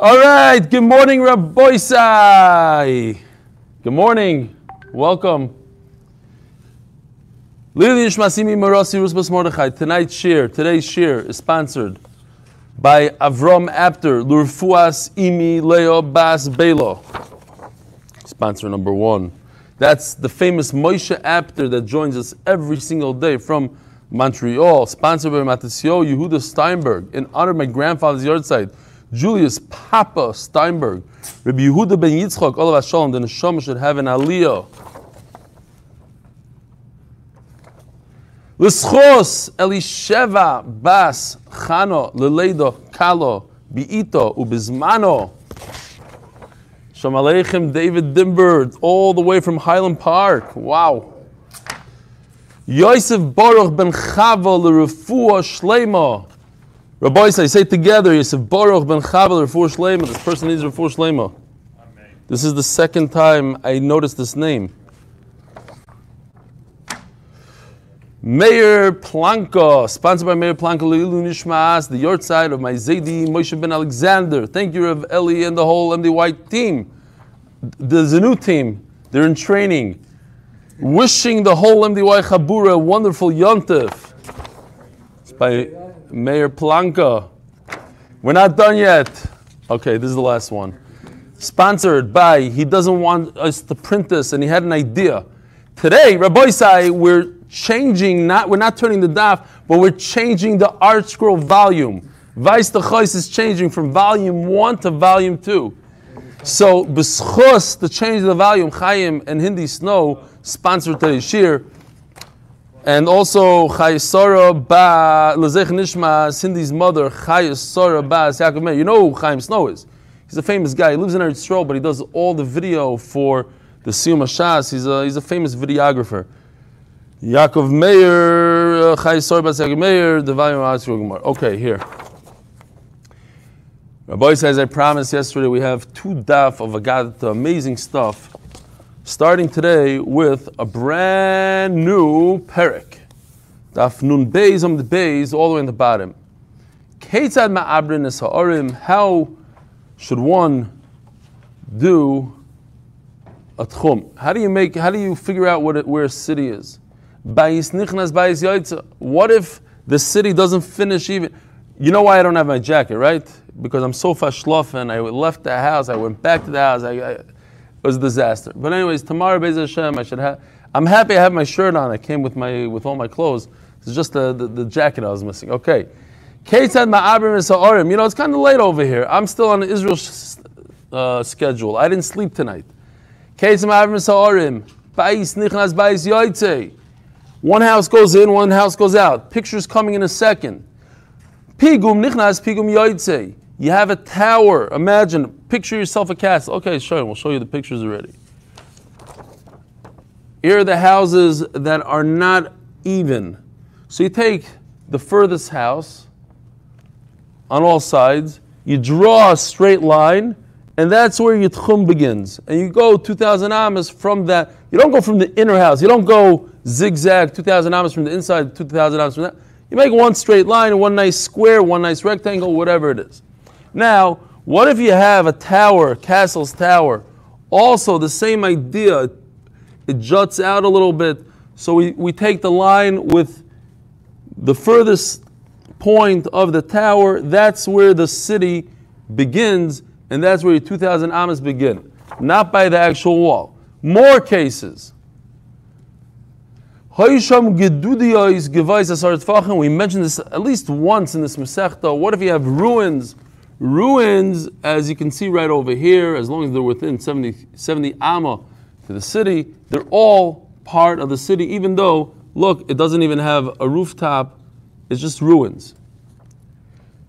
All right. Good morning, Rabboisai. Good morning. Welcome. Tonight's shir, today's shir is sponsored by Avram Apter, Lurfuas Imi Leo Bas Belo. Sponsor number one. That's the famous Moshe Apter that joins us every single day from Montreal, sponsored by Matasio Yehuda Steinberg, in honor of my grandfather's yard site, Julius Papa Steinberg, Rabbi Yehuda ben Yitzchak, of Shalom, the Neshama should have an aliyah. L'schos Elisheva Bas Chano Leleido Kalo Biito Ubizmano Shalom Aleichem David Dimber, all the way from Highland Park. Wow. Yosef Baruch ben Chava l'refua shleima. Rabbi say, say together, Yosef Baruch ben Chava l'refua shleima. This person needs refua shleima. This is the second time I noticed this name. Mayor Planka, sponsored by Mayor Planka Leilu Nishmas, the yard side of my Zaidi Moshe ben Alexander. Thank you, Rav Eli and the whole MDY team. There's a new team. They're in training wishing the whole MDY Chabura a wonderful Yontif. It's by Mayor Planka. We're not done yet. Okay, this is the last one. Sponsored by, he doesn't want us to print this, and he had an idea. Today, Rabbi Sai, we're changing, not we're not turning the daf, but we're changing the ArtScroll volume. Vice the Chais is changing from volume one to volume two. So, b'schus, the change of the volume, Chaim and Hindi Snow, sponsored today's shir. And also Chayesora Ba Lezech Nishma, Cindy's mother, Chayesora Ba Yaakov Meir. You know who Chaim Snow is? He's a famous guy. He lives in Eretz Yisrael, but he does all the video for the Siyum Shas. He's a, he's a famous videographer. Yaakov Meir, uh, Chayesora Ba Yaakov Meir, the volume of Okay, here. My Rabbi says, I promised yesterday we have two daf of Agat, amazing stuff starting today with a brand new perik. Daf nun beis on the beis, all the way in the bottom. Ketzad ma'abrin es ha'orim, how should one do a tchum? How do you make, how do you figure out what it, where a city is? Bayis nichnas bayis yaitza. What if the city doesn't finish even? You know why I don't have my jacket, right? Because I'm so fashlofen. I left the house, I went back to the house. I, I it was a disaster. But anyways, tomorrow, Beis Hashem, I should have. I'm happy I have my shirt on. I came with my with all my clothes. It's just the, the, the jacket I was missing. Okay. Kate said ma'abrim sa'orim. You know, it's kind of late over here. I'm still on the Israel uh, schedule. I didn't sleep tonight. Kate said ma'abrim sa'orim. Bais nichnas bais yoitze. One house goes in, one house goes out. Pictures coming in a second. Pigum nichnas pigum yoitze. You have a tower. Imagine, picture yourself a castle. Okay, show. We'll show you the pictures already. Here are the houses that are not even. So you take the furthest house on all sides, you draw a straight line, and that's where your tchum begins. And you go 2,000 amas from that. You don't go from the inner house. You don't go zigzag 2,000 amas from the inside, 2,000 amas from that. You make one straight line, one nice square, one nice rectangle, whatever it is. Now, what if you have a tower, castle's tower? Also, the same idea, it juts out a little bit. So we, we take the line with the furthest point of the tower, that's where the city begins, and that's where your 2,000 amas begin, not by the actual wall. More cases. We mentioned this at least once in this Masechta. What if you have ruins? Ruins, as you can see right over here, as long as they're within 70, 70 amma to the city, they're all part of the city, even though, look, it doesn't even have a rooftop, it's just ruins.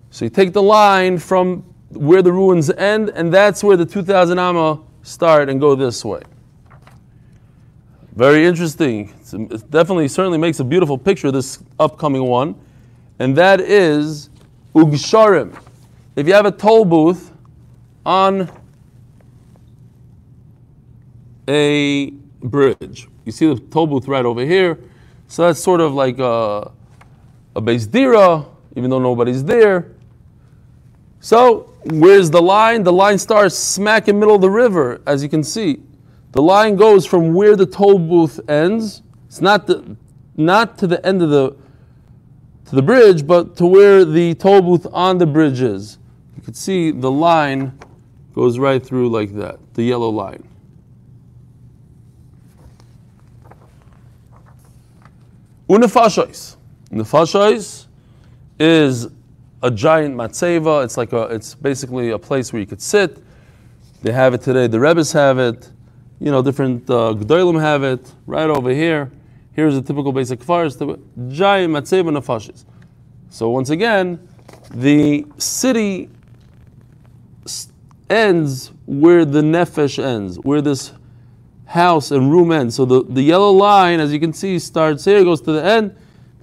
So you take the line from where the ruins end, and that's where the 2,000 amma start and go this way. Very interesting. It definitely, certainly makes a beautiful picture, this upcoming one. And that is Ugsharim if you have a toll booth on a bridge, you see the toll booth right over here. So that's sort of like a, a base dira, even though nobody's there. So, where's the line? The line starts smack in the middle of the river, as you can see. The line goes from where the toll booth ends. It's not the, not to the end of the to the bridge, but to where the toll booth on the bridge is. You can see the line goes right through like that, the yellow line. Unefashos. Nefashos is a giant matzeva. It's like a, it's basically a place where you could sit. They have it today. The Rebbe's have it. You know, different uh, have it. Right over here. Here's a typical basic the giant matzeva nefashis. So once again, the city ends where the nefesh ends, where this house and room ends. So the, the yellow line, as you can see, starts here, goes to the end.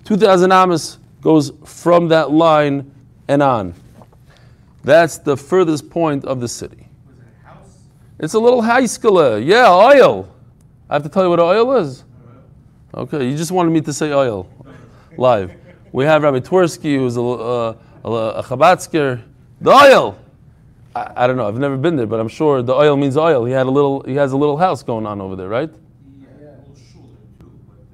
2,000 amas goes from that line and on. That's the furthest point of the city. It's a little haiskala. Yeah, oil. I have to tell you what oil is? Okay, you just wanted me to say oil live. We have Rabbi Twersky, who's a, uh, a, a. The oil. I, I, don't know. I've never been there, but I'm sure the oil means oil. He had a little. He has a little house going on over there, right?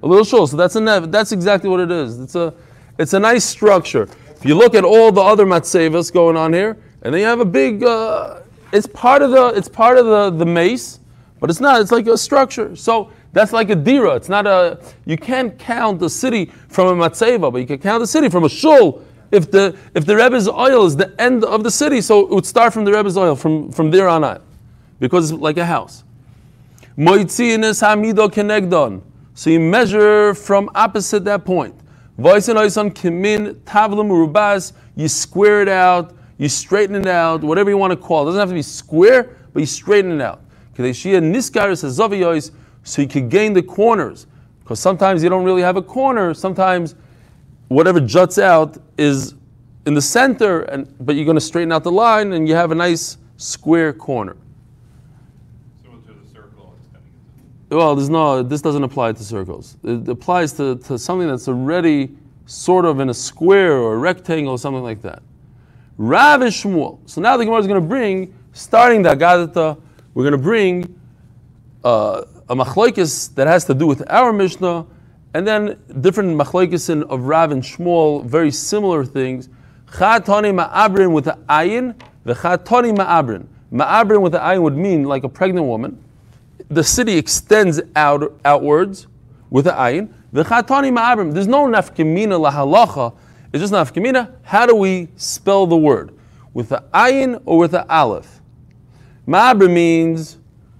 A little shul. So that's a nev- that's exactly what it is. It's a it's a nice structure. If you look at all the other matzevas going on here, and then you have a big. Uh, it's part of the it's part of the the mace, but it's not. It's like a structure. So that's like a dira. It's not a. You can't count the city from a matzeva, but you can count the city from a shul. If the if the Rebbe's oil is the end of the city, so it would start from the Rebbe's oil from from there on out, because it's like a house. So you measure from opposite that point. You square it out. You straighten it out. Whatever you want to call it. it doesn't have to be square, but you straighten it out. so you could gain the corners. Because sometimes you don't really have a corner. Sometimes whatever juts out is in the center, and but you're going to straighten out the line, and you have a nice square corner. Similar to the circle Well, there's no. This doesn't apply to circles. It applies to, to something that's already sort of in a square or a rectangle or something like that. Rav and Shmuel. So now the Gemara is going to bring, starting the Agadata, we're going to bring uh, a machlokes that has to do with our Mishnah, and then different machlokes of Rav and Shmuel, very similar things. Chatani ma'abrin with the ayin, the chatani ma'abrin. Ma'abrin with the ayin would mean like a pregnant woman. The city extends out outwards with the ayin. The chatani ma'abrin. There's no nafkemina lahalacha. It's just nafkemina. How do we spell the word? With the ayin or with the aleph? Ma'abrin means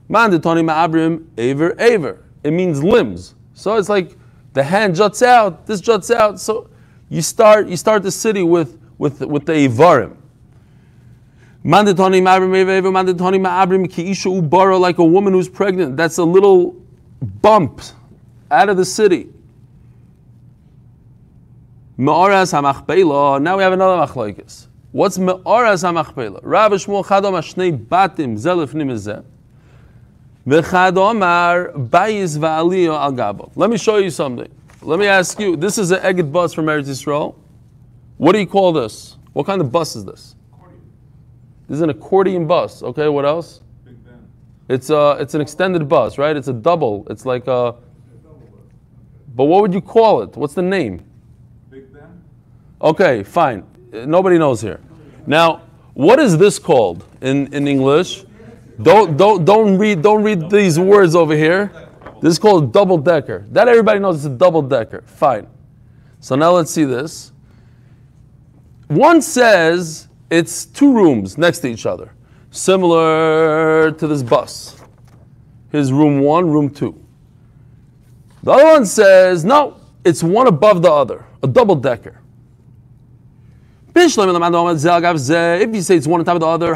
Manditoni ma'abrim aver aver. It means limbs. So it's like the hand juts out, this juts out. So you start you start the city with with with the ivarim. Manditoni ma'abrim. Manditoni ma'abrim ki isha ubara like a woman who's pregnant. That's a little bump out of the city. Me'oras hamachpeila. Now we have another machlokes. What's me'oras hamachpeila? Rav Shmuel chadom batim zelif nimizeh. Let me show you something. Let me ask you. This is an Egged bus from Eretz Yisrael. What do you call this? What kind of bus is this? Accordion. This is an accordion bus. Okay, what else? Big Ben. It's a, it's an extended bus, right? It's a double. It's like a. But what would you call it? What's the name? Big Ben. Okay, fine. Nobody knows here. Now, what is this called in, in English? Don't don't don't read don't read these words over here. This is called double decker. That everybody knows it's a double decker. Fine. So now let's see this. One says it's two rooms next to each other, similar to this bus. Here's room one, room two. The other one says no, it's one above the other, a double decker. If you say it's one on top of the other,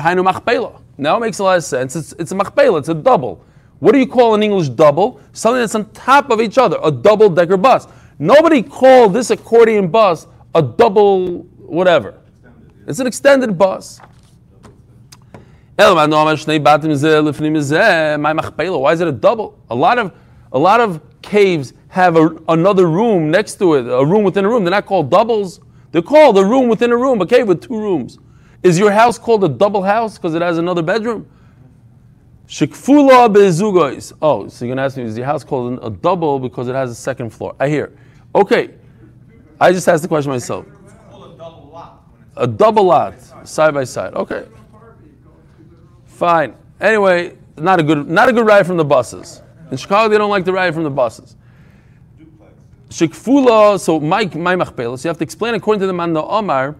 now it makes a lot of sense. It's, it's a machpelah, it's a double. What do you call in English double? Something that's on top of each other, a double decker bus. Nobody called this accordion bus a double whatever. It's an extended bus. Why is it a double? A lot of a lot of caves have a, another room next to it, a room within a room. They're not called doubles. They're called a room within a room, a cave with two rooms. Is your house called a double house because it has another bedroom? Shikfula bezugois. Oh, so you're gonna ask me, is your house called a double because it has a second floor? I hear. Okay, I just asked the question myself. A double lot side by side. Okay, fine. Anyway, not a good, not a good ride from the buses. In Chicago, they don't like the ride from the buses. Shikfula, so my my machpelas, you have to explain according to the man the Omar.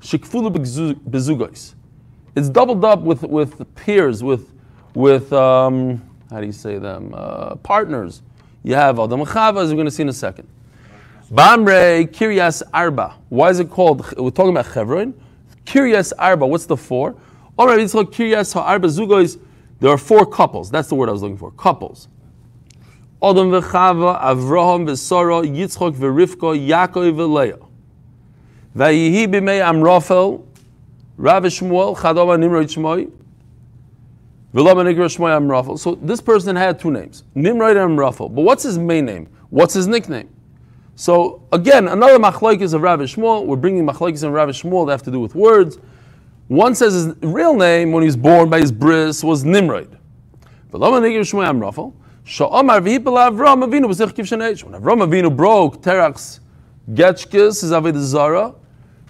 Shikfula bezugois. It's doubled up with with peers, with with um, how do you say them? Uh, partners. You have Adam Chava, as we're going to see in a second. Bamre Kiryas Arba. Why is it called? We're talking about Chevron. Kiryas Arba. What's the four? All right, it's called Kiryas Arba Zugois. There are four couples. That's the word I was looking for. Couples. Adam v'Chava, Avraham v'Sara, Yitzchok v'Rivka, Yaakov v'Leah. Vayihi b'mei Amrafel, Rav Shmuel, Chadava Nimrod Shmoi, v'Lama Nigra Shmoi Amrafel. So this person had two names, Nimrod and Amrafel. But what's his main name? What's his nickname? So again, another machlokes of Rav Shmuel. We're bringing machlokes and Rav Shmuel that have to do with words. One says his real name when he was born by his bris was Nimrod. When Avram Avinu broke Terach's getchkis, is avodah zara,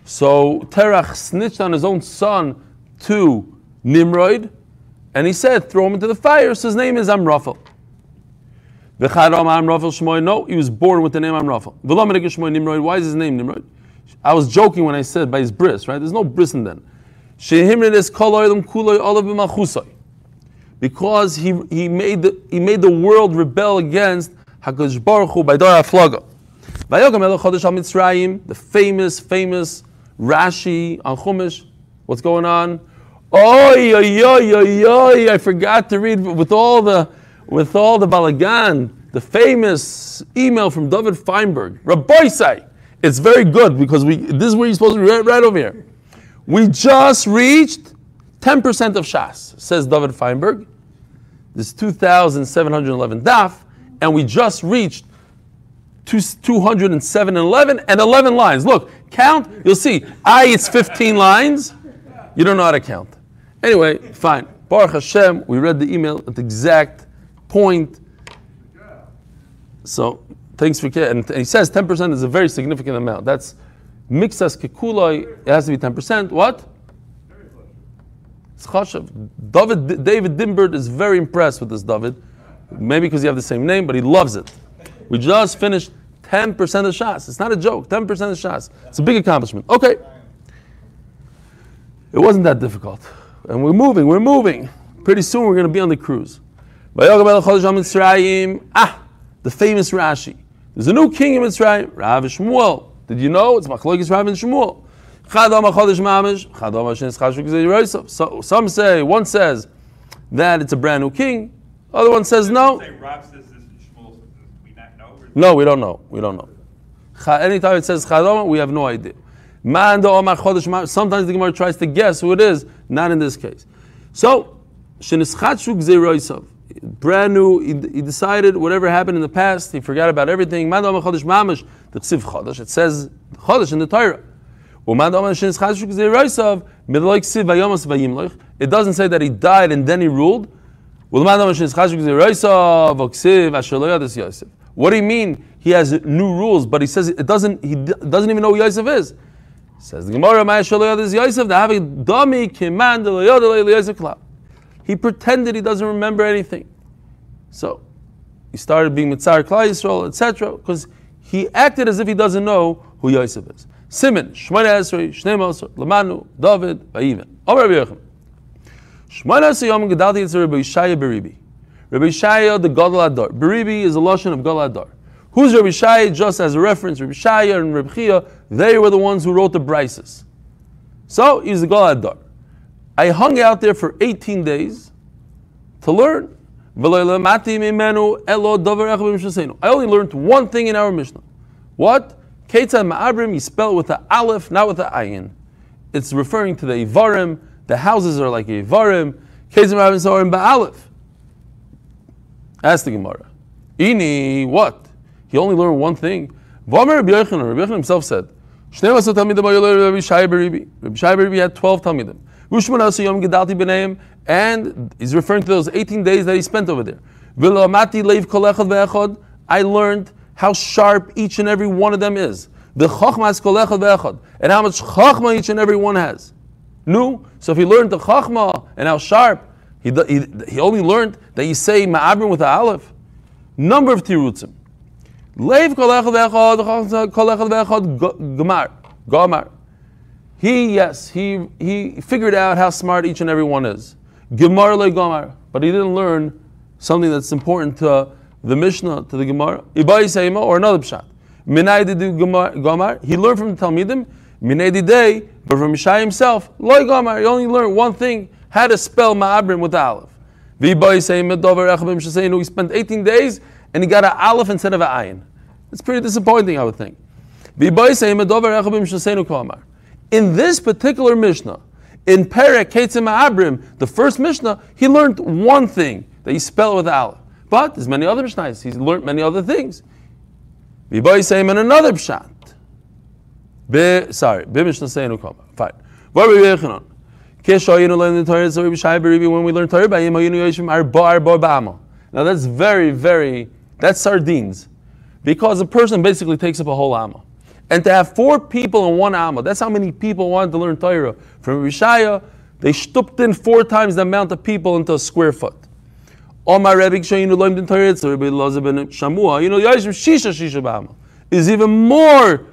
so Terach snitched on his own son to Nimrod, and he said, throw him into the fire. So his name is Amrafel. V'chadam Amrafel Shmoy. No, he was born with the name Amrafel. V'lo meneged Shmoy Nimrod. Why is his name Nimrod? I was joking when I said by his bris, right? There's no bris in b'malchusoi because he, he, made the, he made the world rebel against HaKadosh Baruch Hu by Dor HaFlaga. The famous, famous Rashi on Chumash. What's going on? Oy, oy, oy, oy, oy, I forgot to read with all the, with all the balagan, the famous email from David Feinberg. Rabbi say, it's very good because we, this is where you're supposed to be right, right over here. We just reached 10% of Shas, says David Feinberg. This 2,711 daf, and we just reached 207 and 11 and 11 lines. Look, count, you'll see. I, it's 15 lines. You don't know how to count. Anyway, fine. Baruch Hashem, we read the email at the exact point. So, thanks for care. And he says 10% is a very significant amount. That's mixas kekuloi, it has to be 10%. What? It's chashav. David, David Dimbert is very impressed with this David. Maybe because you have the same name, but he loves it. We just finished 10% of Shas. It's not a joke. 10% of Shas. It's a big accomplishment. Okay. It wasn't that difficult. And we're moving, we're moving. Pretty soon we're going to be on the cruise. Ah, the famous Rashi. There's a new king in Mitzrayim, Rav Shmuel. Did you know? It's Machlokes Rav and Shmuel. So some say, one says that it's a brand new king. Other one says no Rob says this and Shmuel says this. Do we not know? Or No, we don't know. We don't know. Anytime it says Chadoma, we have no idea. Sometimes the Gemara tries to guess who it is. Not in this case. So, Shenischatshuk Zeiroisav. Brand new, he, he decided whatever happened in the past, he forgot about everything. The Ksiv Chodesh. It says Chodesh in the Torah. It doesn't say that he died and then he ruled. What do you mean? He has new rules, but he says it doesn't. He doesn't even know who Yosef is. Says the Gemara, "Ma'aseh shaloyad is Yosef." The having dummy command Yosef. He pretended he doesn't remember anything. So he started being mitzar klal Yisrael, etc. Because he acted as if he doesn't know who Yosef is. Simon, Shmona Esrei, Shnei Lamanu, David, Vayiven. Omer Rabbi Yochanan. Shmona Yom Gedalti Yitzhak Rabbi Yishaya Beribi. Rabbi Yishaya the Gadol Adar. Is a lashon of Gadol Adar. Who's Rabbi Yishaya? Just as a reference, Rabbi Yishaya and Rabbi Chia, they were the ones who wrote the Brises. So he's the Gadol Adar. I hung out there for 18 days to learn. I only learned one thing in our Mishnah. What? Ketzad Ma'abrim, you spell it with the Aleph, not with the Ayin. It's referring to the Ivarim. The houses are like Ivarim. Ketzad Ma'abrim Sarim Ba'aleph. Ask the Gemara. Ini, what? He only learned one thing. V'omer Rabbi Yochanan, Rabbi Yochanan himself said, 12 Talmidim Ayoler Rabbi Shai. Rabbi Shai Beribi had 12 Talmidim. Ushman Asa Yom Gedalti B'neim, and he's referring to those 18 days that he spent over there. V'lo Leiv I learned how sharp each and every one of them is. The Chachmas Kol Echad Ve'echad, and how much Chachma each and every one has. No, so if he learned the Chachma and how sharp, he, he, he only learned that you say Ma'abrim with the Aleph. Number of Tirutzim. Leiv Kol. He, yes, he, he figured out how smart each and every one is. Gemar le. But he didn't learn something that's important to the Mishnah, to the Gemara. Ibai Seima, or another Pshat. Minay Didu Gamar. He learned from the Talmidim. Minay Didei, but from Mishai himself, Loi Gamar. He only learned one thing, how to spell Ma'abrim with Aleph. He spent 18 days and he got an Aleph instead of an Ayin. It's pretty disappointing, I would think. In this particular Mishnah, in Perek Ketzim Abrim, the first Mishnah, he learned one thing that you spell it with Aleph. But there's many other Mishnahs. He's learned many other things. Viboy saying in another pshat. Be, sorry, Mishnah saying ukama. Fine. Learn the Torah, so when we learn Torah, now that's very, very, that's sardines. Because a person basically takes up a whole amma. And to have four people in one Amma, that's how many people wanted to learn Torah. From Rishaya, they stooped in four times the amount of people into a square foot. You know, Shisha Shisha is even more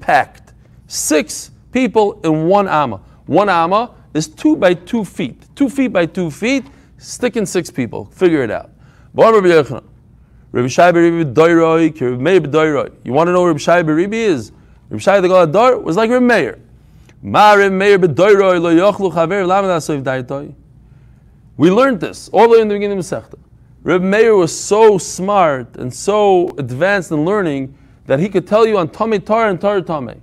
packed. Six people in one Amma. One Amma is two by two feet. Two feet by two feet, sticking six people. Figure it out. Rabbi. You want to know who Rabbi Shai Beribi is? Reb Shai the Galadar was like Reb Meir. We learned this all the way in the beginning of Masechta. Reb Meir was so smart and so advanced in learning that he could tell you on Tomei Tar and Tar Tomei.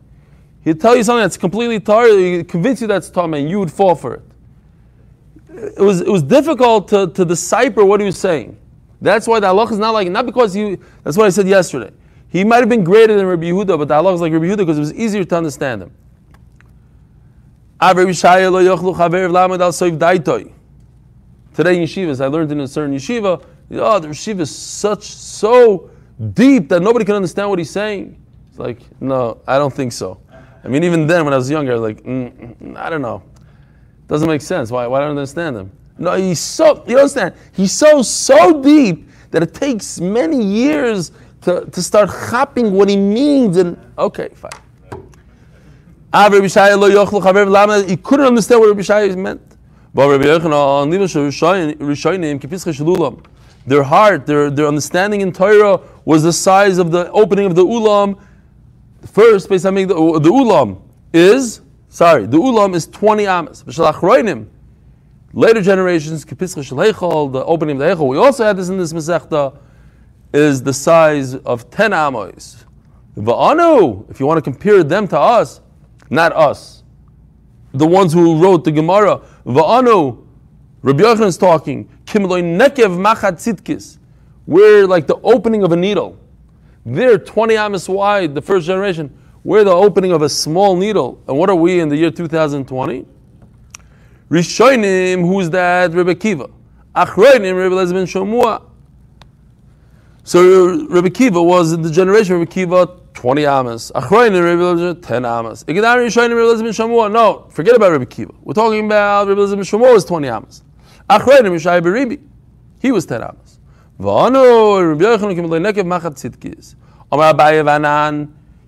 He'd tell you something that's completely Tar, he'd convince you that's Tomei, and you would fall for it. It was, it was difficult to, to decipher what he was saying. That's why the halach is not like, not because you, that's what I said yesterday. He might have been greater than Rabbi Yehuda, but the halach is like Rabbi Yehuda because it was easier to understand him. Today in yeshivas, I learned in a certain yeshiva, oh, the yeshiva is such, so deep that nobody can understand what he's saying. It's like, no, I don't think so. I mean, even then, when I was younger, I was like, mm, mm, I don't know. Doesn't make sense. Why, why don't I understand him? No, he's so, you understand? He's so, so deep that it takes many years to, to start hopping what he means. And okay, fine. Ah, he couldn't understand what Rabbi meant. Their heart, their, their understanding in Torah was the size of the opening of the ulam. First, based on the, the ulam is, sorry, the ulam is 20 amas. Later generations, the opening of the Heichal, we also had this in this Masechta is the size of 10 amos. Va'anu, if you want to compare them to us, not us, the ones who wrote the Gemara, Va'anu, Rabbi Yochanan is talking, Kimloi nekev machat tzidkis, we're like the opening of a needle. They're 20 amas wide, the first generation. We're the opening of a small needle. And what are we in the year 2020? Rishonim, who's that? Rebbe Kiva. Achroinim, Rebbe Elazar ben Shamua. So Rebbe Kiva was in the generation of Rabbi Kiva 20 amas. Achroin Rabbi 10 amas. Igdari Yishayin Rabbi Elazar ben Shamua. No, forget about Rebbe Kiva. We're talking about Rabbi Elazar ben Shamua was 20 amas. Achroin Yishai Beribi. He was 10 amas. V'anu Rabbi Yochanan kim le'nekev machat tzidkis.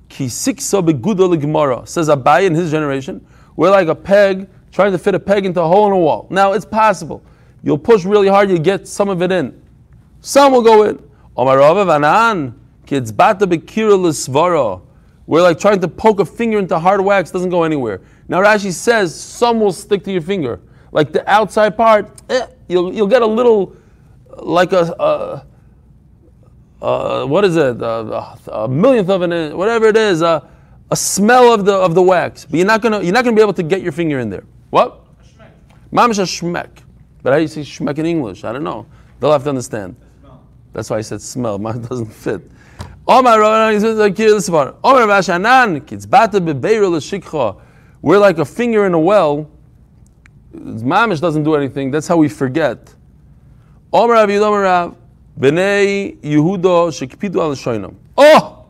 Ki le'gemara. Says Abaye in his generation, we're like a peg trying to fit a peg into a hole in a wall. Now it's possible. You'll push really hard, you get some of it in. Some will go in. Omar Vanan, kids bata bekira We're like trying to poke a finger into hard wax, doesn't go anywhere. Now Rashi says some will stick to your finger. Like the outside part, eh, you'll, you'll get a little, like a, a, a what is it, a, a, millionth of an inch, whatever it is, a, a smell of the of the wax. But you're not gonna you're not gonna be able to get your finger in there. What? Mamish a shmek. But how do you say shmek in English? I don't know. They'll have to understand. That's why I said smell. Mine doesn't fit. We're like a finger in a well. Mamish doesn't do anything. That's how we forget. Omar Rav Yudom Rav, Bnei Yehuda shekpidu al shoinam. Oh!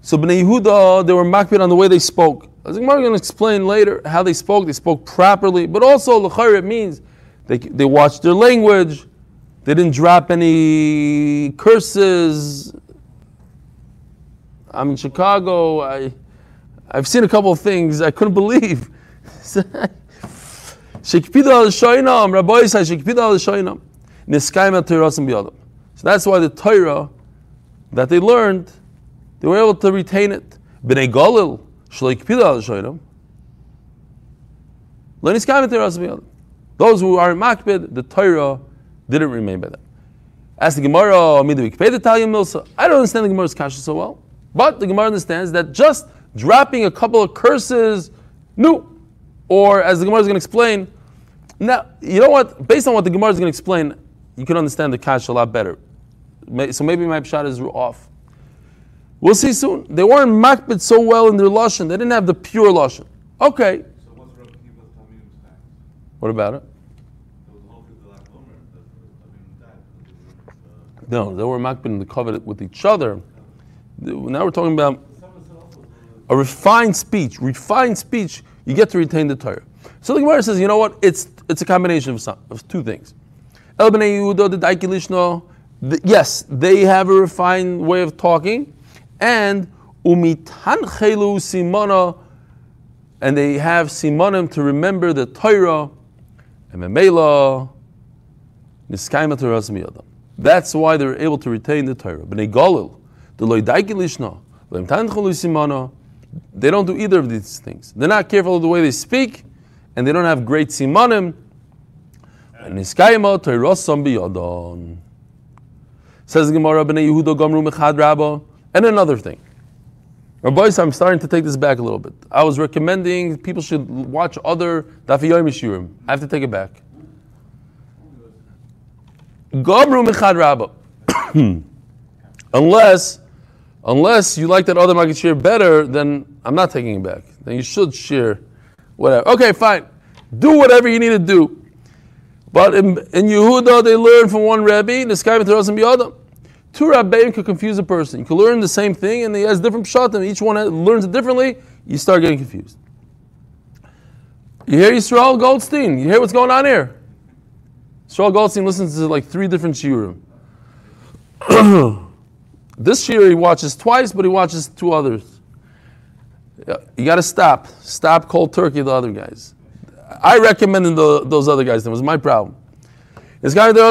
So Bnei Yehuda, they were makbid on the way they spoke. As I'm going to explain later how they spoke. They spoke properly, but also l'chayr it means they, they watched their language. They didn't drop any curses. I'm in Chicago. I, I've seen a couple of things I couldn't believe. Shekpidu al shoinam, Rabbi says Shekpidu al shoinam. Niskayim Torahsim biyadam. So that's why the Torah that they learned, they were able to retain it. Bnei Galil, Shleikpidu al shoinam. Niskayim Torahsim biyadam. Those who are in makbid, the Torah didn't remain by them. As the Gemara, I don't understand the Gemara's kasha so well, but the Gemara understands that just dropping a couple of curses, no, or as the Gemara is going to explain, now you know what? Based on what the Gemara is going to explain, you can understand the kasha a lot better. So maybe my pshat is off. We'll see soon. They weren't makbid so well in their lashon; they didn't have the pure lashon. Okay, what about it? No, they were makbid in the covenant with each other. Now we're talking about a refined speech. Refined speech, you get to retain the Torah. So the Gemara says, you know what? It's it's a combination of, some, of two things. El Yehuda, the Daiki Lishno, the- yes, they have a refined way of talking, and umitan chelu simona, and they have simonim to remember the Torah, and memela, niskayim Torah miyadam. That's why they're able to retain the Torah. Bnei Galil, the loy Daiki Lishno, loimtan chelu simona, they don't do either of these things. They're not careful of the way they speak, and they don't have great simonim. Says Gemara, Bnei Yehuda Gomru Mechad Rabba. And another thing. Rabbi, I'm starting to take this back a little bit. I was recommending people should watch other Daf Yomi Shurim. I have to take it back. Gomru Mechad unless, unless you like that other maggid shiur better, then I'm not taking it back. Then you should share whatever. Okay, fine. Do whatever you need to do. But in, in Yehuda, they learn from one Rebbe, And the sky Torah and Biyadam. Two Rabbeim could confuse a person. You could learn the same thing, and he has different pshatim. Each one learns it differently. You start getting confused. You hear Yisrael Goldstein? You hear what's going on here? Yisrael Goldstein listens to like three different shiurim. this year he watches twice, but he watches two others. You got to stop. Stop cold turkey the other guys. I recommended the, those other guys. That was my problem. Another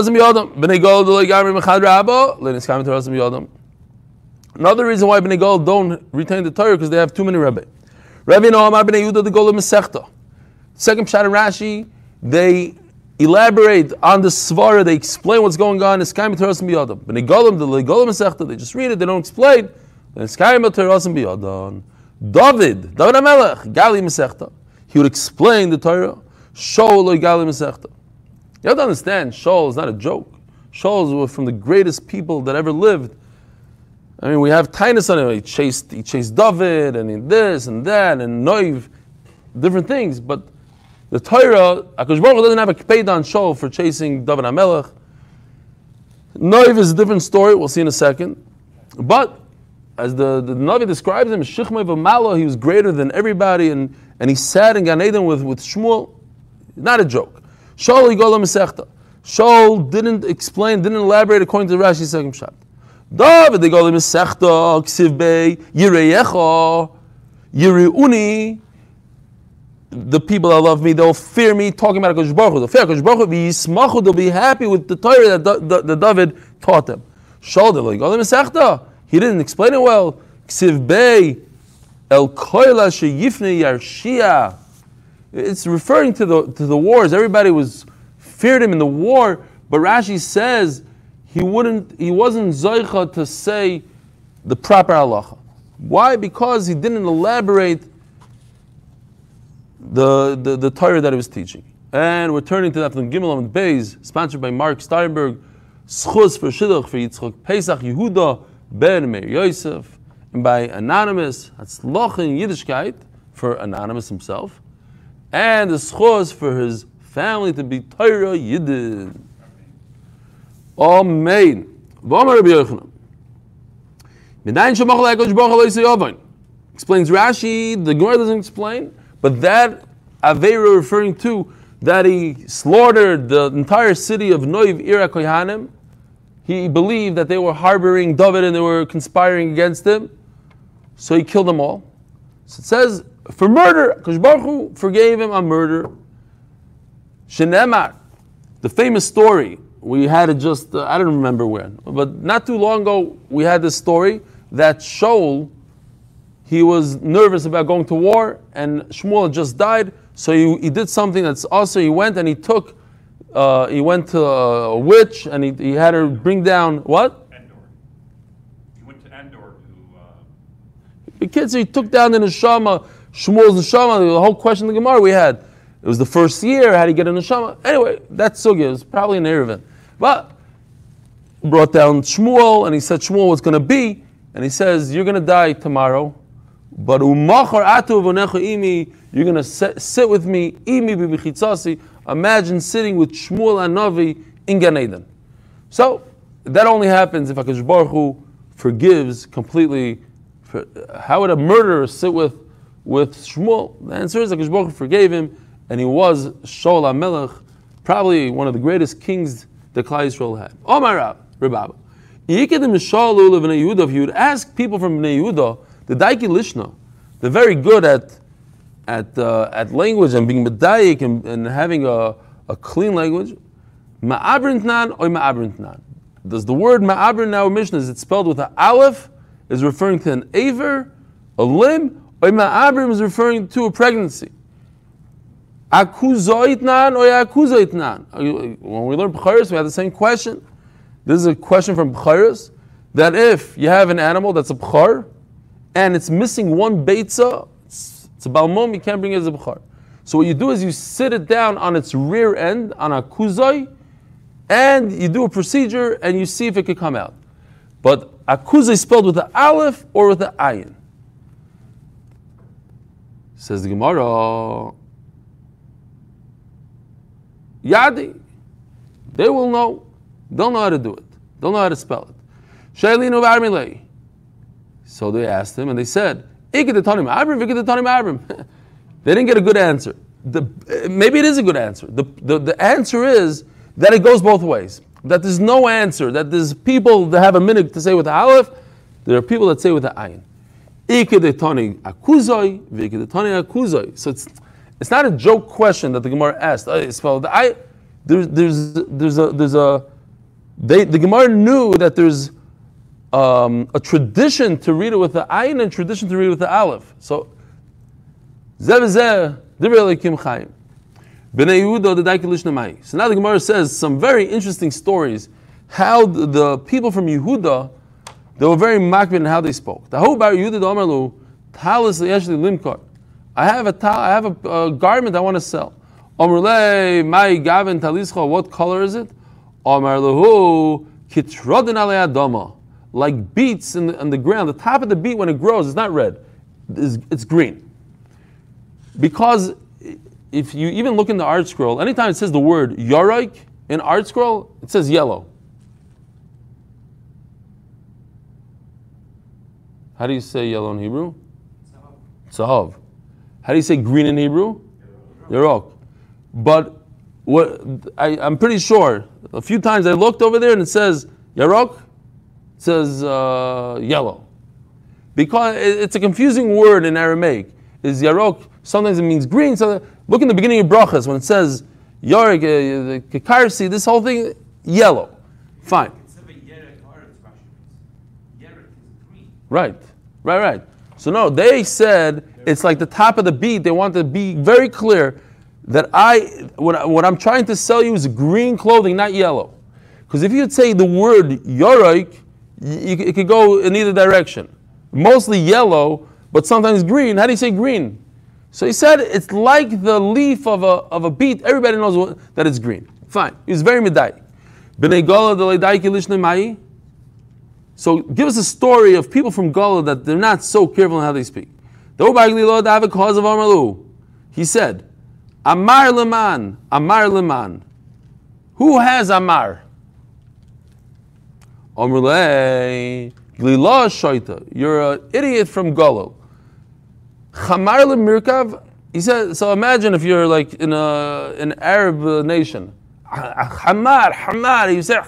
reason why Bnei Gol don't retain the Torah because they have too many Rebbe. Rebbe no Amar Bnei Yehuda the Gol Masechta. Second Pshat Rashi, they elaborate on the Svara, they explain what's going on. The Golim Masechta, they just read it, they don't explain. Eskayim Torah Biyadam. David, David HaMelech, Gali Masechta. He would explain the Torah. Shaul Gali Masechta. You have to understand, Shaul is not a joke. Shaul was from the greatest people that ever lived. I mean, we have Tainus on him. He chased, he chased David, and this and that, and Noiv, different things. But the Torah, Akash Baruch doesn't have a kpeid on Shaul for chasing David HaMelech. Noiv is a different story. We'll see in a second. But as the, the Navi describes him, Shichmei V'Malo, he was greater than everybody, and, and he sat in Gan Eden with, with Shmuel. Not a joke. Shaul Yigola Masechta. Shaul didn't explain, didn't elaborate according to Rashi's second shot. David Yigola Masechta, Ksiv Bey, Yireyecha, Yireuni. The people that love me, they'll fear me, talking about HaKadosh Baruch. They'll fear HaKadosh Baruch they'll be happy with the Torah that, Da- that David taught them. He didn't explain it well. Ksiv Bey, El Koila Sheyifne Yarshia. It's referring to the to the wars. Everybody was feared him in the war, but Rashi says he wouldn't. He wasn't zoicha to say the proper halacha. Why? Because he didn't elaborate the, the, the Torah that he was teaching. And we're turning to that from Gimel and Beis, sponsored by Mark Steinberg. Schus for Shidduch for Yitzchak Pesach Yehuda Ben Meir Yosef, and by anonymous, Hatzloch in Yiddishkeit, for anonymous himself, and the schos for his family to be Torah Yidden. Amen. V'amar Rabbi Yochanan. Explains Rashi, the Gemara doesn't explain, but that Aveira referring to that he slaughtered the entire city of Noiv Ira Kohanim, he believed that they were harboring David and they were conspiring against him, so he killed them all. So it says, for murder, Kosh Baruch Hu forgave him on murder. Shenemar, the famous story, we had it just, uh, I don't remember when, but not too long ago, we had this story that Shaul, he was nervous about going to war, and Shmuel just died, so he, he did something that's also, he went and he took, uh, he went to a witch, and he, he had her bring down, what? Endor. He went to Endor to, uh, The kids, he took down the neshama, Shmuel's neshama, the whole question of the Gemara we had. It was the first year, how do you get a neshama? Anyway, that's sugya, it's probably an Eruvin. But, brought down Shmuel, and he said Shmuel was going to be, and he says, you're going to die tomorrow, but umachar atu v'necha imi, you're going to sit with me, imi bibichitzasi, imagine sitting with Shmuel and Navi in Gan Eden. So, that only happens if HaKadosh Baruch Hu forgives completely. For, how would a murderer sit with, with Shmuel? The answer is HaKadosh Baruch Hu forgave him, and he was Shaul HaMelech, probably one of the greatest kings that Klal Yisrael had. Omar Rab, Rebab. Yikidim Shaul Bnei Yehuda, if you would ask people from Bnei Yehuda, the Daiki Lishna, they're very good at at uh, at language and being medayik and, and having a, a clean language. Ma'abrintnan or ma'abrintnan. Does the word ma'abrin now Mishnah is it spelled with an aleph is referring to an aver, a limb, or ma'abrim is referring to a pregnancy? Akuzoitnan or akuzoitnan? When we learn B'charis, we have the same question. This is a question from B'charis that if you have an animal that's a B'char and it's missing one Beitza, it's, a Balmom, you can't bring it as a B'char. So what you do is you sit it down on its rear end, on a kuzai, and you do a procedure and you see if it could come out. But akuzai is spelled with the aleph or with the ayin. Says the Gemara, Yadi, they will know. They'll know how to do it. They'll know how to spell it. Shailinu Barmilei. So they asked him and they said, Ikidatanim Abram, Ikidatanim Abram. They didn't get a good answer. The, maybe it is a good answer. The, the, the answer is that it goes both ways. That there's no answer. That there's people that have a minute to say with the aleph. There are people that say with the ayin. Ikidetani akuzoi, vikidetani akuzoi. So it's it's not a joke question that the Gemara asked. Uh, spelled I. There's there's there's a there's a they the Gemara knew that there's um, a tradition to read it with the ayin and tradition to read it with the aleph. So Zeh v'zeh, divrei Elikim Chaim. Bnei Yehuda, the Daiki Lishnamai. So now the Gemara says some very interesting stories how the, people from Yehuda, they were very makbid in how they spoke. The whole bar Yehuda Omerlu, talis yeshli limkar. I have a tal, I have a, garment I want to sell. Omerle mai gavin talischa. What color is it? Omerlehu kitrodin alei adama. Like beets in the, the ground. The top of the beet when it grows is not red. It's, it's green. Because if you even look in the art scroll, anytime it says the word Yoraik in art scroll, it says yellow. How do you say yellow in Hebrew? Tzahav. How do you say green in Hebrew? Yarok. But what I, I'm pretty sure a few times I looked over there and it says Yarok, says uh, yellow. Because it's a confusing word in Aramaic. Is Yarok, sometimes it means green. So look in the beginning of Brachas when it says Yarok, uh, the Kakarsi, this whole thing, yellow. Fine. instead of a Yerek Haaretz, Rashi means Yerek is green. Right, right, right. So no, they said it's like the top of the beat. They want to be very clear that I, what, I- what I'm trying to sell you is green clothing, not yellow. Because if you'd say the word yoraik, it could go in either direction. Mostly yellow, but sometimes green. How do you say green? So he said it's like the leaf of a, of a beet. Everybody knows what, that it's green. Fine. He's very medai. So give us a story of people from Gala that they're not so careful in how they speak. He said, Amar Leman, Amar Leman. Who has Amar? Omrle, Glila Shaita. You're an idiot from Golol. Chamar Lemirkav. He said, so imagine if you're like in a, an Arab nation. Ah, Hamar, Hamar. He said,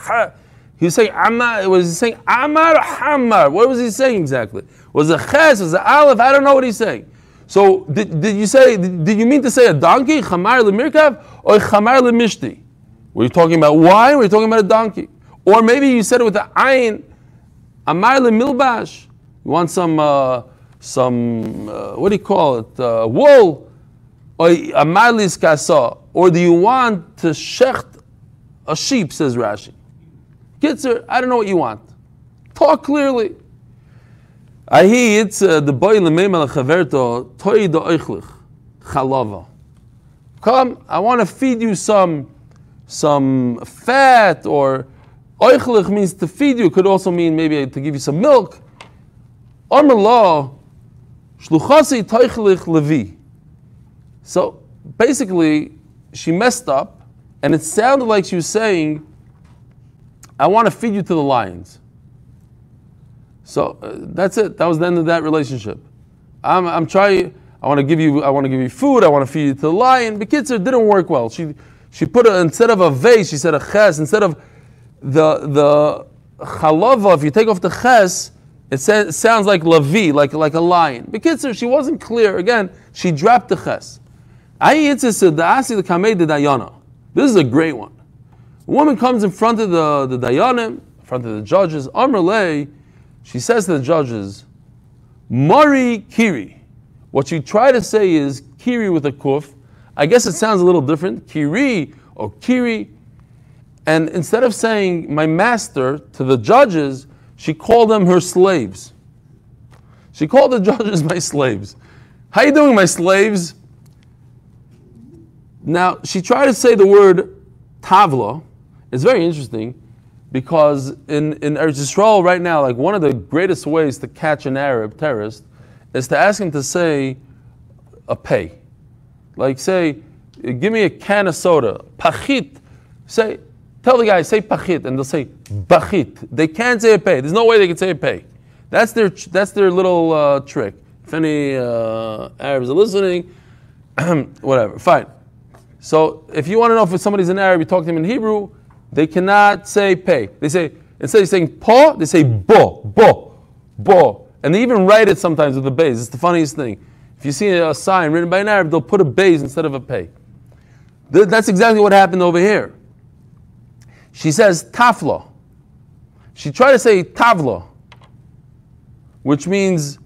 he was saying Amar. Was he saying Amar Hamar? What was he saying exactly? Was it Ches? Was it Aleph? I don't know what he's saying. So did, did you say? Did, did you mean to say a donkey, Chamar lemirkav, or Chamar lemishti? Were you talking about wine? Were you talking about a donkey? Or maybe you said it with the ayin, Amar lemilbash. You want some uh, some uh, what do you call it? Uh, wool, or Amar liskasa, or do you want to shecht a sheep? Says Rashi. Kitzer, I don't know what you want. Talk clearly. I hear it's uh, the boy lememel chaverto toy do oichlich chalava. Come, I want to feed you some some fat or oichlich means to feed you. Could also mean maybe to give you some milk. Shluchasi levi. So basically, she messed up, and it sounded like she was saying, "I want to feed you to the lions." So uh, that's it. That was the end of that relationship. I'm, I'm trying. I want to give you. I want to give you food. I want to feed you to the lion. But kids, it didn't work well. She she put a, instead of a vase, she said a ches. Instead of the the chalava, if you take off the ches, it, sounds like lavi, like like a lion. Kids, she wasn't clear. Again, she dropped the ches. This is a great one. A woman comes in front of the, the dayanim, in front of the judges. Amrlei, she says to the judges, Mari Kiri. What she tried to say is Kiri with a kuf. I guess it sounds a little different, Kiri or Kiri. And instead of saying my master to the judges, she called them her slaves. She called the judges my slaves. How you doing, my slaves? Now, she tried to say the word tavla. It's very interesting because in, in Eretz Yisrael right now, like one of the greatest ways to catch an Arab terrorist is to ask him to say a pay. Like say, give me a can of soda, pachit. Say, tell the guy, say pachit, and they'll say bachit. They can't say a pay. There's no way they can say a pay. That's their, that's their little uh, trick. If any uh, Arabs are listening, whatever, fine. So if you want to know if somebody's an Arab, you talk to him in Hebrew, they cannot say pay. They say, instead of saying po, they say bo, bo, bo. And they even write it sometimes with a base. It's the funniest thing. If you see a sign written by an Arab, they'll put a base instead of a pay. That's exactly what happened over here. She says tafla. She tried to say tavla, which means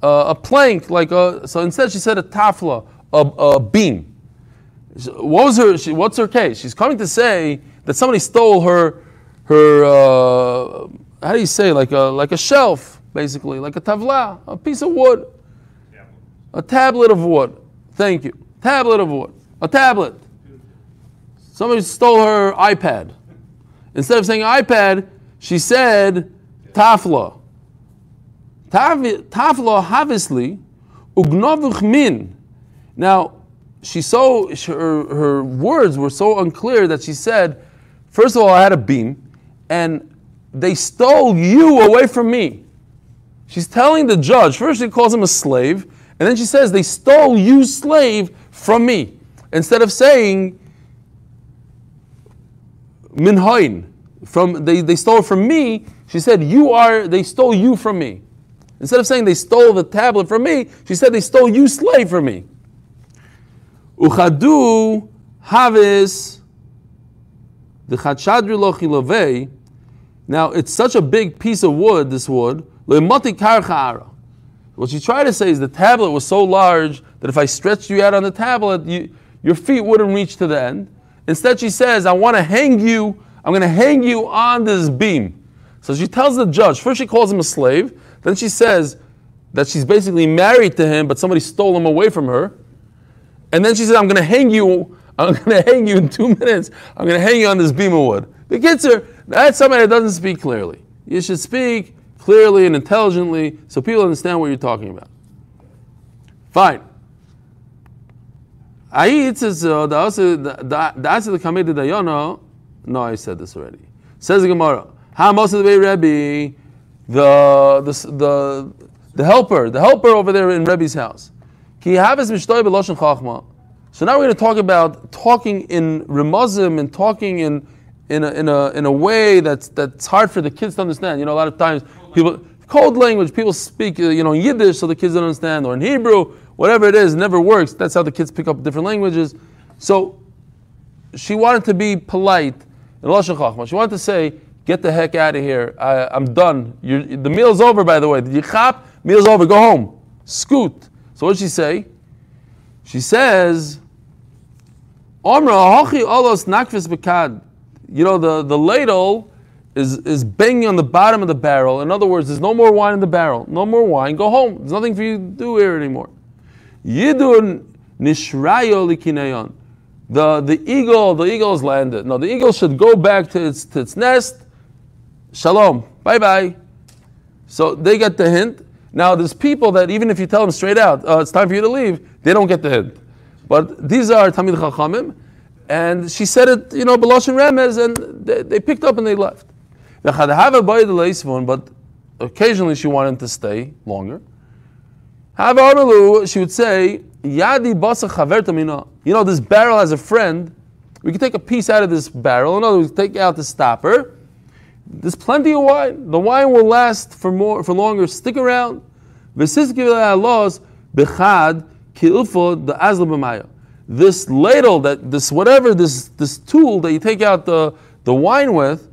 uh, a plank, like a, so instead she said a tafla, a, a beam. What was her, what's her case? She's coming to say that somebody stole her her uh, how do you say like a like a shelf basically like a tavla a piece of wood a tablet of wood thank you tablet of wood a tablet somebody stole her ipad instead of saying ipad she said tafla tafla obviously ugnovuch min now she so her, her words were so unclear that she said First of all, I had a beam, and they stole you away from me. She's telling the judge, first she calls him a slave, and then she says, They stole you, slave, from me. Instead of saying, Minhoin, from they, they stole from me, she said, You are, they stole you from me. Instead of saying they stole the tablet from me, she said they stole you, slave, from me. Uchadu havis the chadshadri lochilovei. Now it's such a big piece of wood. This wood What she tried to say is the tablet was so large that if I stretched you out on the tablet, you, your feet wouldn't reach to the end. Instead, she says, "I want to hang you. I'm going to hang you on this beam." So she tells the judge. First, she calls him a slave. Then she says that she's basically married to him, but somebody stole him away from her. And then she says, "I'm going to hang you I'm going to hang you in two minutes. I'm going to hang you on this beam of wood. The kids are, that's somebody that doesn't speak clearly. You should speak clearly and intelligently so people understand what you're talking about. Fine. Says uh, the answer the the the dayana. No, I said this already. Says the Gemara. How most of the way Rebbe, the the the the helper, the helper over there in Rebbe's house. Ki haves mishtoy beloshen chachma. So now we're going to talk about talking in remazim and talking in in a, in a, in a way that's that's hard for the kids to understand. You know, a lot of times people cold language people speak uh, you know Yiddish so the kids don't understand, or in Hebrew, whatever it is, never works. That's how the kids pick up different languages. So she wanted to be polite in lashon chachma. She wanted to say, "Get the heck out of here! I, am done. You're, the meal's over, by the way. The you chop? Meal's over. Go home. Scoot." So what did she say? She says, "Omra alos nakvis bekad." You know the the ladle is is banging on the bottom of the barrel. In other words, there's no more wine in the barrel. No more wine. Go home. There's nothing for you to do here anymore. Yidun nishrayo likineyon. The, the eagle, the eagle has landed. No, the eagle should go back to its, to its nest. Shalom. Bye bye. So they get the hint. Now, there's people that even if you tell them straight out, uh, it's time for you to leave, they don't get the hint. But these are Talmid Chachamim. And she said it, you know, Beloshin Remez, and they, they, picked up and they left. But occasionally she wanted to stay longer. Have she would say, Yadi basa. You know, this barrel has a friend. We can take a piece out of this barrel. In other words, take out the stopper. There's plenty of wine. The wine will last for more, for longer. Stick around. This ladle, that this whatever this this tool that you take out the the wine with,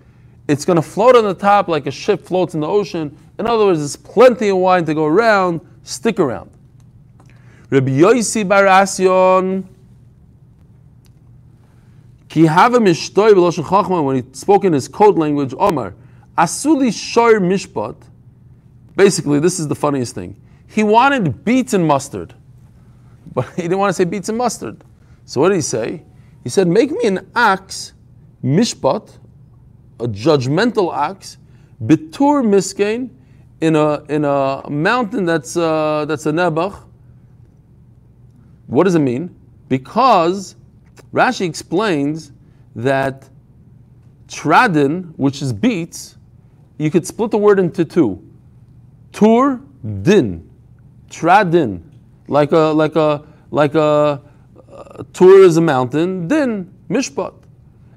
it's going to float on the top like a ship floats in the ocean. In other words, there's plenty of wine to go around. Stick around. Rabbi Yosi bar Asyon, ki hava mishtoy b'loshen chachma, when he spoke in his code language, Omar, asuli shor mishpat, basically, this is the funniest thing. He wanted beets and mustard, but he didn't want to say beets and mustard. So what did he say? He said, make me an axe, mishpat, a judgmental axe, bitur miskain, in a, in a mountain that's, uh, that's a nebach, what does it mean? Because Rashi explains that tradin, which is beets, you could split the word into two. Tur din, tradin, like a like a like a uh, tur is a mountain, din mishpat,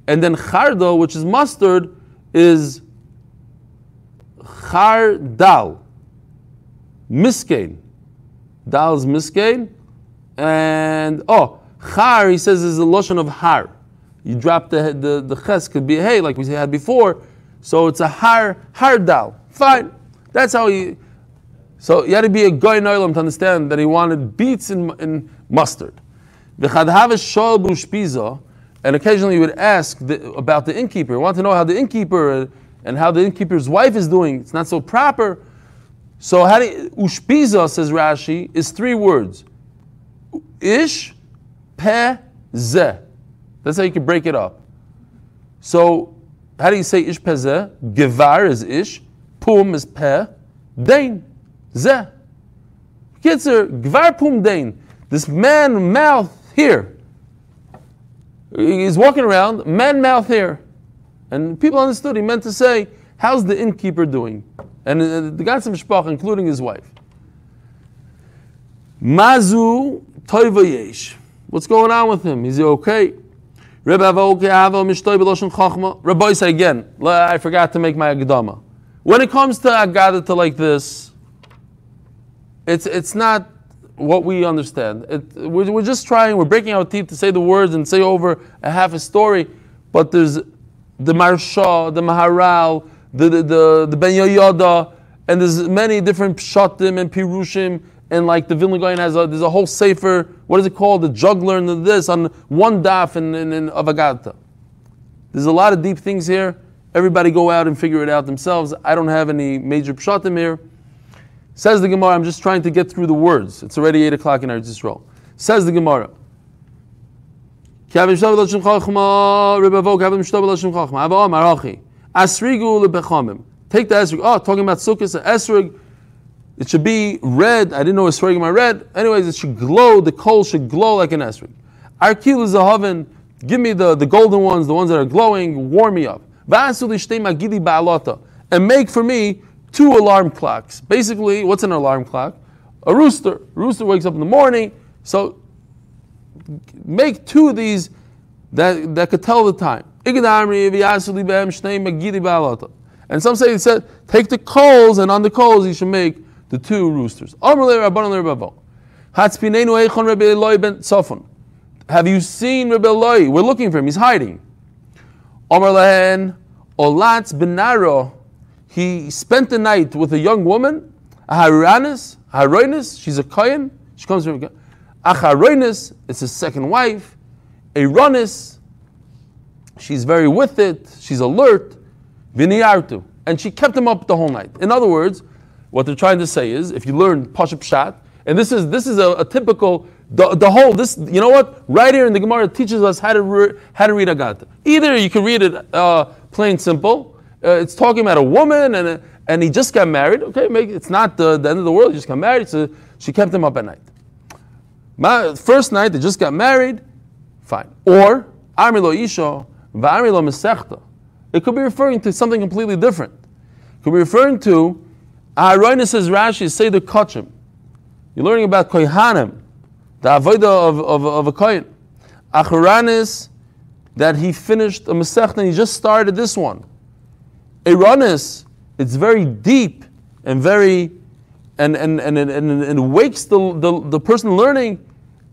and then chardo, which is mustard, is miskein. Dal dal's miskein, and oh, char, he says, is a lotion of har. You drop the, the, the ches, could be a hay, like we had before. So it's a har, har dal. Fine. That's how he. So you had to be a goy noilam to understand that he wanted beets in, in mustard. And occasionally he would ask the, about the innkeeper. He wanted to know how the innkeeper and how the innkeeper's wife is doing. It's not so proper. So how do ushpiza, says Rashi, is three words. Ish, pe, ze. That's how you can break it up. So, how do you say ish pe ze? Gevar is ish, pum is pe, dain, ze. Kitzer, gvar pum dain. This man mouth here. He's walking around, man mouth here. And people understood he meant to say, how's the innkeeper doing? And uh, the guy some shpach, including his wife. Mazu Toiva yesh. What's going on with him? Is he okay? Rabbi say again, I forgot to make my agdama. When it comes to agadata like this, it's it's not what we understand. It, we're, we're just trying, we're breaking our teeth to say the words and say over a half a story, but there's the Maharsha, the Maharal, the, the, the, the Ben Yoyada, and there's many different pshatim and pirushim and like the Vilna Gaon has a, there's a whole sefer, what is it called, the juggler and this, on one daf in, in, in Avagata. There's a lot of deep things here. Everybody go out and figure it out themselves. I don't have any major pshatim here. Says the Gemara, I'm just trying to get through the words. It's already 8 o'clock in Eretz Yisrael. Says the Gemara. Take the esrog. Oh, talking about sukkahs, the esrog, it should be red. I didn't know esrogim my red. Anyways, it should glow. The coal should glow like an esrog. Arkil is a oven. Give me the, the golden ones, the ones that are glowing. Warm me up. And make for me two alarm clocks. Basically, what's an alarm clock? A rooster. Rooster wakes up in the morning. So make two of these that, that could tell the time. And some say it said, take the coals, and on the coals you should make the two roosters. Have you seen Rebbe Eloi? We're looking for him. He's hiding. Benaro. He spent the night with a young woman, a Haranis, Haroinis. She's a Kohen. She comes from Acharoinis. It's his second wife. A She's very with it. She's alert. Viniartu. And she kept him up the whole night. In other words, what they're trying to say is, if you learn Pashup Shat, and this is this is a, a, typical the, the whole this you know what right here in the Gemara teaches us how to re, how to read Agatha. Either you can read it uh, plain simple. Uh, it's talking about a woman and and he just got married. Okay, it's not the, the end of the world. He just got married, so she kept him up at night. First night they just got married, fine. Or Amilo Isha, V'Amilo Mesechta. It could be referring to something completely different. It could be referring to Aharoina says Rashi, say the Kachim. You're learning about Kohanim, the Avodah of, of, of a Kohen. Acharanis, that he finished a Masech and he just started this one. Eranis, it's very deep and very, and, and, and, and, and, and wakes the, the, the person learning,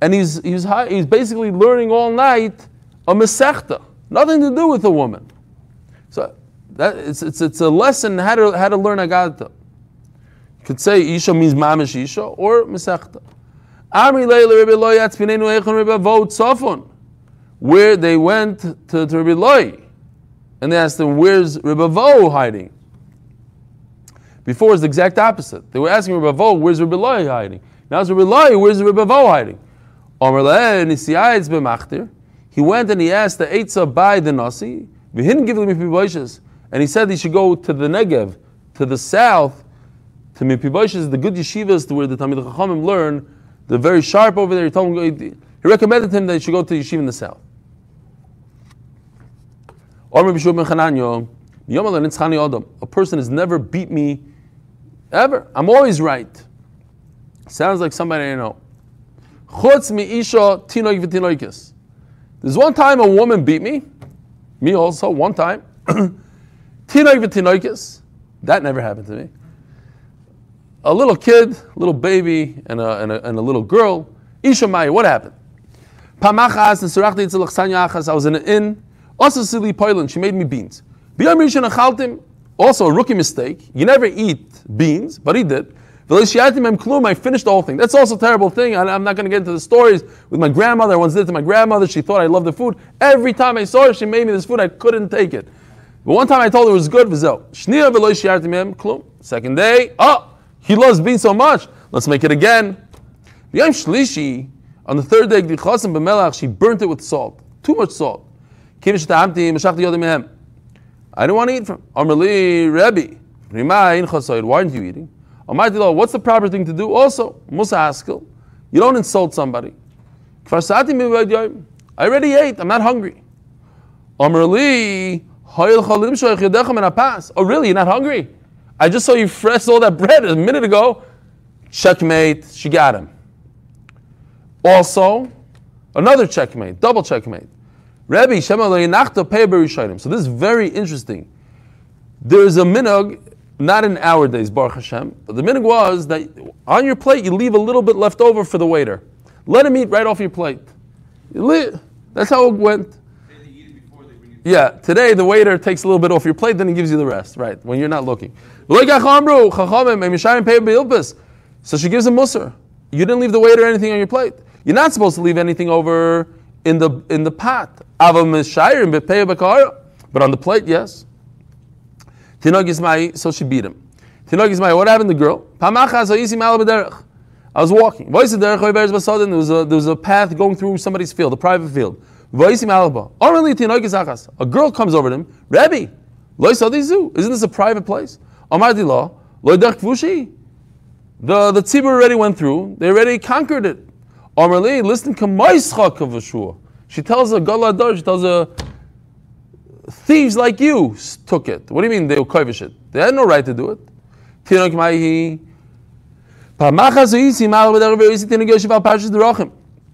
and he's, he's, he's basically learning all night a Masechta. Nothing to do with a woman. So that, it's, it's, it's a lesson how to, how to learn you could say Isha means Mamish Isha or Mesechta. Amri where they went to, to Rebbe Loi and they asked him, Where's Rebbe Vo hiding? Before it's the exact opposite. They were asking Rebbe Vo, Where's Rebbe Loi hiding? Now it's Rebbe Loi, Where's Rebbe Vo hiding? He went and he asked the Eitzah by the Nasi, and he said he should go to the Negev, to the south, to Mipibosh is the good yeshivas where the Talmid Chachamim learn. They're very sharp over there. He told him he recommended him that he should go to the yeshiva in the south. A person has never beat me ever. I'm always right. Sounds like somebody I know. There's one time a woman beat me. Me also, one time. Tino yvitinoikis. That never happened to me a little kid, little baby, and a, and a, and a little girl. Isha Maya, what happened? Pamachas I was in an inn. Also, silly Poilin, she made me beans. Also, a rookie mistake. You never eat beans, but he did. I finished the whole thing. That's also a terrible thing. I'm not going to get into the stories with my grandmother. I once did it to my grandmother. She thought I loved the food. Every time I saw her, she made me this food. I couldn't take it. But one time I told her it was good. Second day, oh, he loves beans so much. Let's make it again. On the third day, she burnt it with salt. Too much salt. I didn't want to eat from. Why aren't you eating? Almighty, what's the proper thing to do? Also, Musa Haskell. You don't insult somebody. I already ate. I'm not hungry. Oh, really? You're not hungry? I just saw you fresh all that bread a minute ago. Checkmate, she got him. Also, another checkmate, double checkmate. Rabbi So this is very interesting. There's a minog, not in our days, Baruch Hashem, but the minog was that on your plate you leave a little bit left over for the waiter. Let him eat right off your plate. That's how it went. Yeah, today the waiter takes a little bit off your plate, then he gives you the rest, right, when you're not looking. So she gives him musr. You didn't leave the waiter anything on your plate. You're not supposed to leave anything over in the in the pot. But on the plate, yes. Tinog Ismai, so she beat him. What happened to the girl? I was walking. There was a, there was a path going through somebody's field, a private field. A girl comes over to him, Rebbe, Isn't this a private place? Amarti la, lo kvushi. The the already went through. They already conquered it. She tells a. She tells a thieves like you took it. What do you mean they were it? They had no right to do it.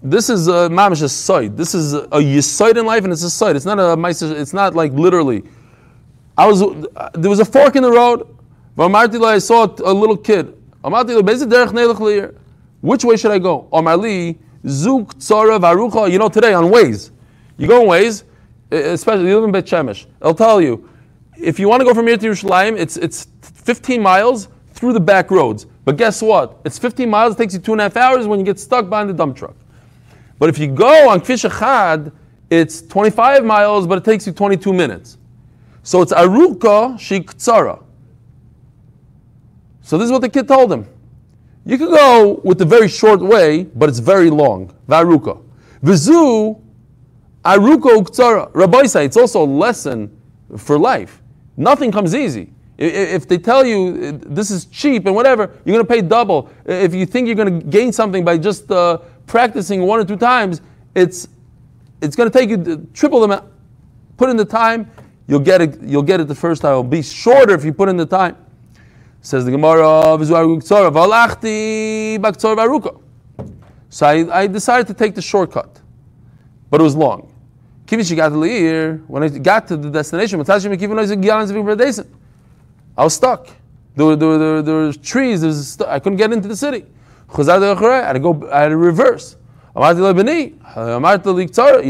This is a mamish a site. This is a yisoid in life, and it's a site. It's not a It's not like literally. I was there was a fork in the road. I saw a little kid. Which way should I go? Zuk. You know today on Waze, you go on Waze, Uh, especially you live in Bet Shemesh. I'll tell you, if you want to go from here to Yerushalayim, it's it's 15 miles through the back roads. But guess what? It's 15 miles. It takes you two and a half hours when you get stuck behind the dump truck. But if you go on Kfish Achad, it's 25 miles, but it takes you 22 minutes. So it's Aruka Shiktsara. So this is what the kid told him. You could go with the very short way, but it's very long. Varuka. Vizu Aruka Uktsara. Rabbi it's also a lesson for life. Nothing comes easy. If they tell you uh, this is cheap and whatever, you're going to pay double. If you think you're going to gain something by just uh, practicing one or two times, it's it's going to take you triple the amount. Put in the time, you'll get it. You'll get it the first time. It'll be shorter if you put in the time. Says the Gemara, So I, I decided to take the shortcut, but it was long. When I got to the destination, I was stuck. There were, there were, there were, there were trees. There was I couldn't get into the city. I had to go. I had to reverse. You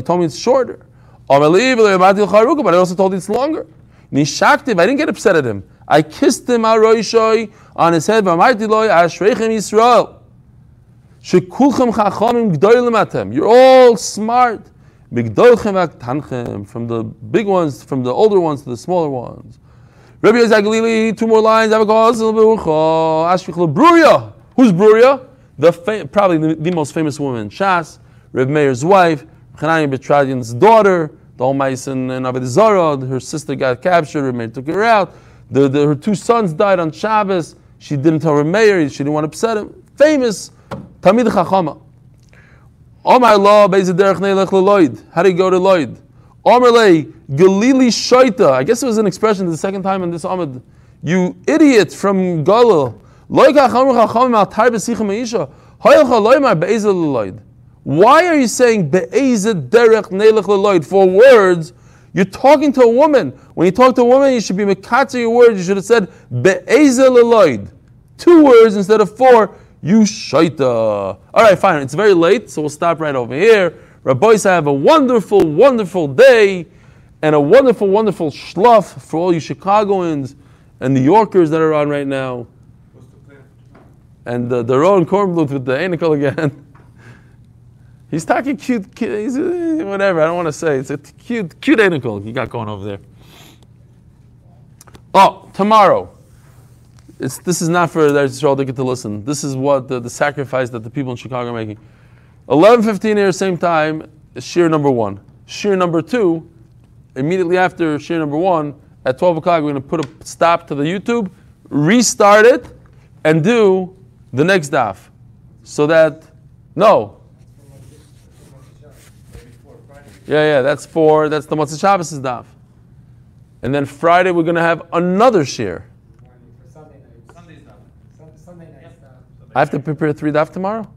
told me it's shorter. But I also told you it's longer. I didn't get upset at him. I kissed him on his head. You're all smart. From the big ones, from the older ones to the smaller ones. Rabbi Zagalili, two more lines. Bruria. Who's Bruria? The probably the, the, most famous woman, in Shas, Reb Meir's wife, Chananya ben Teradyon's daughter, the Almaisen and Abed Zara. Her sister got captured. Reb Meir took her out. The, the, her two sons died on Shabbos. She didn't tell Reb Meir. She didn't want to upset him. Famous Talmid Chachama. Oh my law, How do you go to Lloyd? Omerle Galili Shaita. I guess it was an expression the second time in this Amid. You idiot from Galil. Why are you saying for words? You're talking to a woman. When you talk to a woman, you should be mekatzer your words. You should have said be'ezel Two words instead of four. You shaita. All right, fine. It's very late, so we'll stop right over here. Rabbi have a wonderful, wonderful day and a wonderful, wonderful schluff for all you Chicagoans and New Yorkers that are on right now. And uh, the, the Rowan Kornbluth with the anacle again. he's talking cute, cute he's, uh, whatever, I don't want to say. It's a cute, cute anacle you got going over there. Oh, tomorrow. It's, this is not for the Israel to get to listen. This is what the, the sacrifice that the people in Chicago are making. 11.15 here, same time, is shiur number one. Shiur number two, immediately after shiur number one, at 12 o'clock, we're going to put a stop to the YouTube, restart it, and do the next daf. So that, no. Yeah, yeah, that's for, that's the Motzei Shabbos' daf. And then Friday, we're going to have another shiur. I have to prepare three daf tomorrow?